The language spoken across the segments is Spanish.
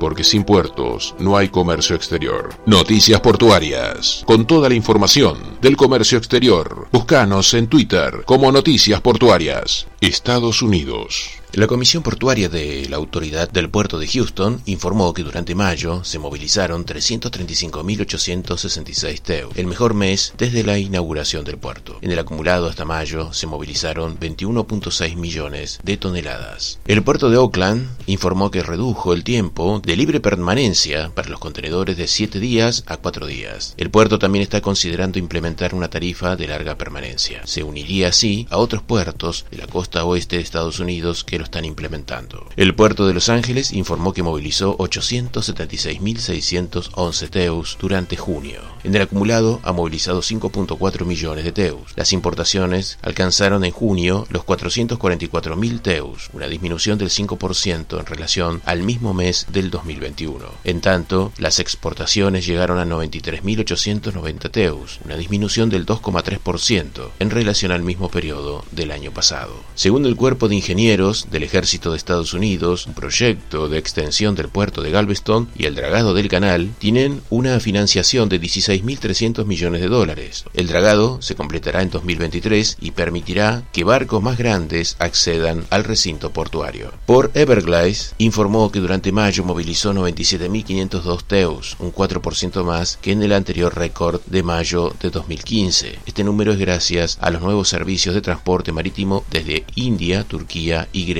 porque sin puertos no hay comercio exterior. Noticias Portuarias, con toda la información del comercio exterior. Búscanos en Twitter como Noticias Portuarias, Estados Unidos. La Comisión Portuaria de la Autoridad del Puerto de Houston informó que durante mayo se movilizaron 335.866 TEU, el mejor mes desde la inauguración del puerto. En el acumulado hasta mayo se movilizaron 21.6 millones de toneladas. El puerto de Oakland informó que redujo el tiempo de libre permanencia para los contenedores de 7 días a 4 días. El puerto también está considerando implementar una tarifa de larga permanencia. Se uniría así a otros puertos de la costa oeste de Estados Unidos que lo están implementando. El puerto de Los Ángeles informó que movilizó 876.611 TEUs durante junio. En el acumulado ha movilizado 5.4 millones de TEUs. Las importaciones alcanzaron en junio los 444.000 TEUs, una disminución del 5% en relación al mismo mes del 2021. En tanto, las exportaciones llegaron a 93.890 TEUs, una disminución del 2,3% en relación al mismo periodo del año pasado. Según el Cuerpo de Ingenieros del Ejército de Estados Unidos, un proyecto de extensión del puerto de Galveston y el dragado del canal tienen una financiación de 16.300 millones de dólares. El dragado se completará en 2023 y permitirá que barcos más grandes accedan al recinto portuario. Por Everglades informó que durante mayo movilizó 97.502 TEUs, un 4% más que en el anterior récord de mayo de 2015. Este número es gracias a los nuevos servicios de transporte marítimo desde India, Turquía y Grecia.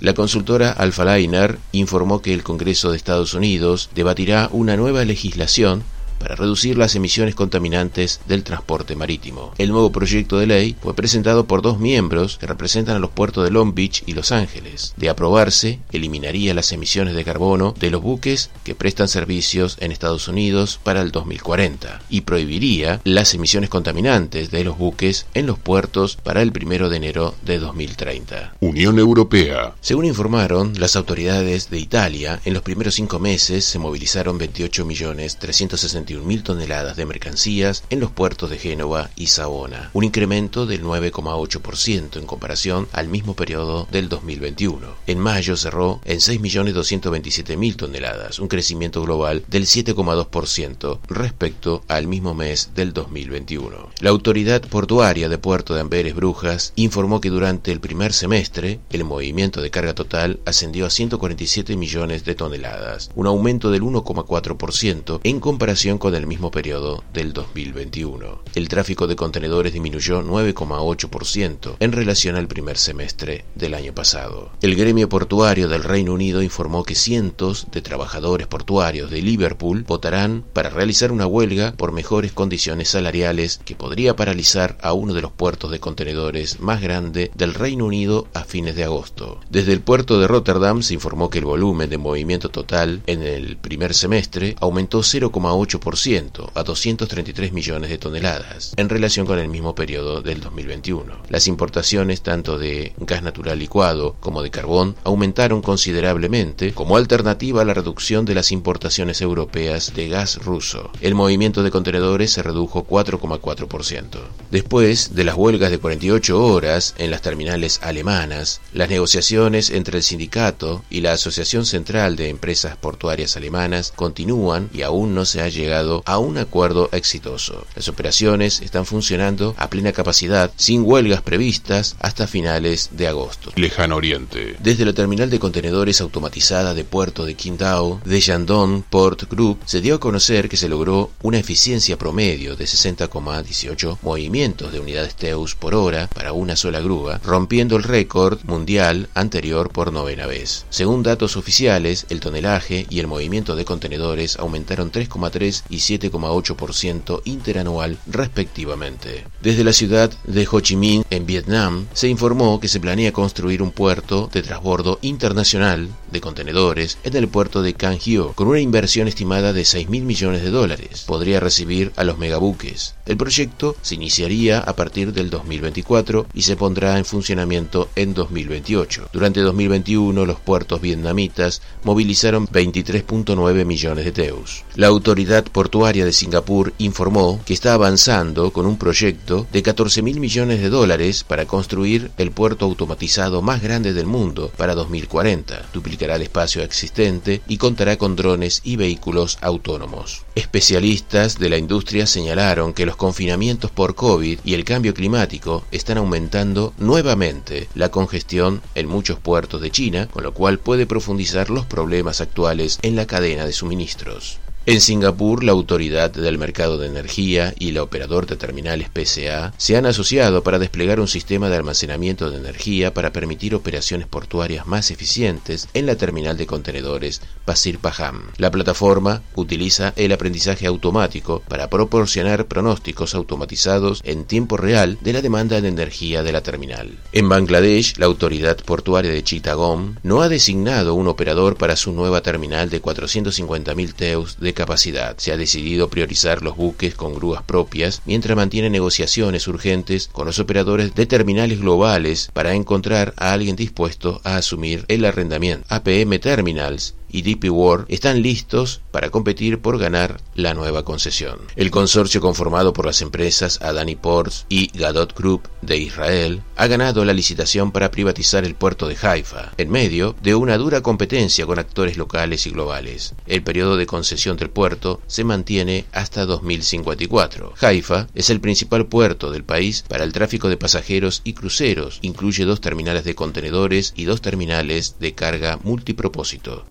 La consultora Alphaliner informó que el Congreso de Estados Unidos debatirá una nueva legislación para reducir las emisiones contaminantes del transporte marítimo. El nuevo proyecto de ley fue presentado por dos miembros que representan a los puertos de Long Beach y Los Ángeles. De aprobarse, eliminaría las emisiones de carbono de los buques que prestan servicios en Estados Unidos para el 2040 y prohibiría las emisiones contaminantes de los buques en los puertos para el 1 de enero de 2030. Unión Europea. Según informaron las autoridades de Italia, en los primeros cinco meses se movilizaron 28 millones mil toneladas de mercancías en los puertos de Génova y Savona, un incremento del 9,8% en comparación al mismo periodo del 2021. En mayo cerró en 6.227.000 toneladas, un crecimiento global del 7,2% respecto al mismo mes del 2021. La autoridad portuaria de Puerto de Amberes Brujas informó que durante el primer semestre el movimiento de carga total ascendió a 147 millones de toneladas, un aumento del 1,4% en comparación con el mismo periodo del 2021. El tráfico de contenedores disminuyó 9,8% en relación al primer semestre del año pasado. El gremio portuario del Reino Unido informó que cientos de trabajadores portuarios de Liverpool votarán para realizar una huelga por mejores condiciones salariales que podría paralizar a uno de los puertos de contenedores más grande del Reino Unido a fines de agosto. Desde el puerto de Rotterdam se informó que el volumen de movimiento total en el primer semestre aumentó 0,8% a 233 millones de toneladas en relación con el mismo periodo del 2021. Las importaciones tanto de gas natural licuado como de carbón aumentaron considerablemente como alternativa a la reducción de las importaciones europeas de gas ruso. El movimiento de contenedores se redujo 4,4%. Después de las huelgas de 48 horas en las terminales alemanas, las negociaciones entre el sindicato y la Asociación Central de Empresas Portuarias Alemanas continúan y aún no se ha llegado a un acuerdo exitoso. Las operaciones están funcionando a plena capacidad, sin huelgas previstas hasta finales de agosto. Lejano Oriente. Desde la terminal de contenedores automatizada de puerto de Qingdao de Shandong Port Group se dio a conocer que se logró una eficiencia promedio de 60,18 movimientos de unidades TEUS por hora para una sola grúa, rompiendo el récord mundial anterior por novena vez. Según datos oficiales, el tonelaje y el movimiento de contenedores aumentaron 3,3 y 7,8% interanual respectivamente. Desde la ciudad de Ho Chi Minh, en Vietnam, se informó que se planea construir un puerto de transbordo internacional de contenedores en el puerto de Can Hio, con una inversión estimada de 6 mil millones de dólares. Podría recibir a los megabuques. El proyecto se iniciaría a partir del 2024 y se pondrá en funcionamiento en 2028. Durante 2021, los puertos vietnamitas movilizaron 23.9 millones de teus. La autoridad Portuaria de Singapur informó que está avanzando con un proyecto de 14 mil millones de dólares para construir el puerto automatizado más grande del mundo para 2040. Duplicará el espacio existente y contará con drones y vehículos autónomos. Especialistas de la industria señalaron que los confinamientos por COVID y el cambio climático están aumentando nuevamente la congestión en muchos puertos de China, con lo cual puede profundizar los problemas actuales en la cadena de suministros. En Singapur, la Autoridad del Mercado de Energía y el operador de terminales PCA se han asociado para desplegar un sistema de almacenamiento de energía para permitir operaciones portuarias más eficientes en la terminal de contenedores Pasir Paham. La plataforma utiliza el aprendizaje automático para proporcionar pronósticos automatizados en tiempo real de la demanda de energía de la terminal. En Bangladesh, la Autoridad Portuaria de Chittagong no ha designado un operador para su nueva terminal de 450.000 teus de capacidad. Se ha decidido priorizar los buques con grúas propias mientras mantiene negociaciones urgentes con los operadores de terminales globales para encontrar a alguien dispuesto a asumir el arrendamiento. APM Terminals y DP World están listos para competir por ganar la nueva concesión. El consorcio conformado por las empresas Adani Ports y Gadot Group de Israel ha ganado la licitación para privatizar el puerto de Haifa, en medio de una dura competencia con actores locales y globales. El periodo de concesión del puerto se mantiene hasta 2054. Haifa es el principal puerto del país para el tráfico de pasajeros y cruceros. Incluye dos terminales de contenedores y dos terminales de carga multipropósito.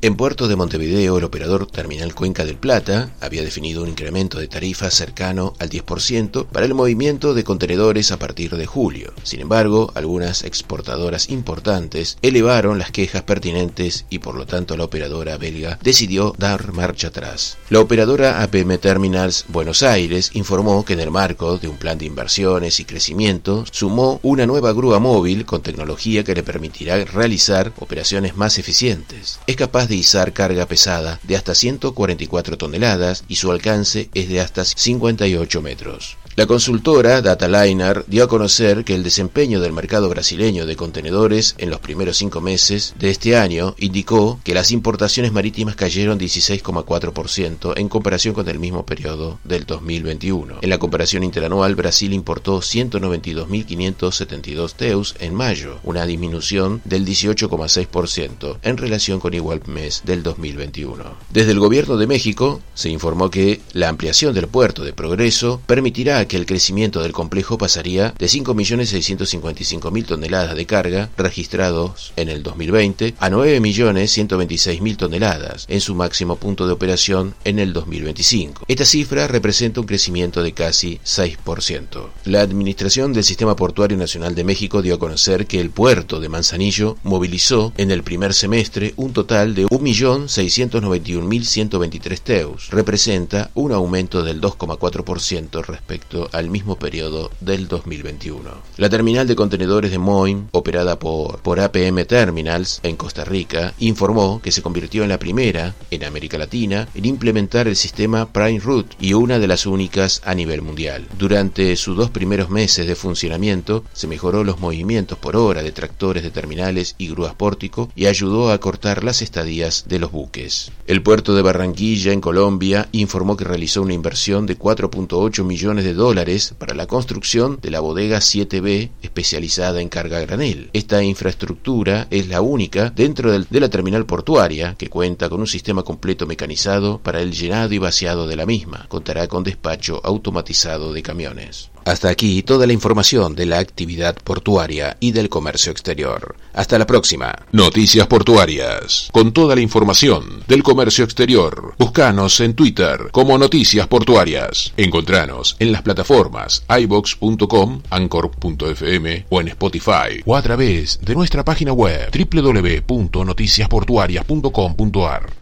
En Puerto de Montevideo, el operador Terminal Cuenca del Plata había definido un incremento de tarifas cercano al 10% para el movimiento de contenedores a partir de julio. Sin embargo, algunas exportadoras importantes elevaron las quejas pertinentes y por lo tanto la operadora belga decidió dar marcha atrás. La operadora APM Terminals Buenos Aires informó que en el marco de un plan de inversiones y crecimiento sumó una nueva grúa móvil con tecnología que le permitirá realizar operaciones más eficientes es capaz de izar carga pesada de hasta 144 toneladas y su alcance es de hasta 58 metros. La consultora Dataliner dio a conocer que el desempeño del mercado brasileño de contenedores en los primeros cinco meses de este año indicó que las importaciones marítimas cayeron 16,4% en comparación con el mismo periodo del 2021. En la comparación interanual, Brasil importó 192.572 teus en mayo, una disminución del 18,6% en relación con igual mes del 2021. Desde el gobierno de México se informó que la ampliación del puerto de Progreso permitirá que el crecimiento del complejo pasaría de 5.655.000 toneladas de carga registrados en el 2020 a 9.126.000 toneladas en su máximo punto de operación en el 2025. Esta cifra representa un crecimiento de casi 6%. La Administración del Sistema Portuario Nacional de México dio a conocer que el puerto de Manzanillo movilizó en el primer semestre un total de 1.691.123 teus. Representa un aumento del 2,4% respecto al mismo periodo del 2021. La terminal de contenedores de Moin, operada por, por APM Terminals en Costa Rica, informó que se convirtió en la primera en América Latina en implementar el sistema Prime Route y una de las únicas a nivel mundial. Durante sus dos primeros meses de funcionamiento, se mejoró los movimientos por hora de tractores de terminales y grúas pórtico y ayudó a cortar las estadías de los buques. El puerto de Barranquilla, en Colombia, informó que realizó una inversión de 4.8 millones de dólares dólares para la construcción de la bodega 7B especializada en carga granel. Esta infraestructura es la única dentro de la terminal portuaria que cuenta con un sistema completo mecanizado para el llenado y vaciado de la misma. Contará con despacho automatizado de camiones. Hasta aquí toda la información de la actividad portuaria y del comercio exterior. Hasta la próxima. Noticias portuarias. Con toda la información del comercio exterior. Búscanos en Twitter como Noticias Portuarias. Encontranos en las plataformas ibox.com, anchor.fm o en Spotify o a través de nuestra página web www.noticiasportuarias.com.ar.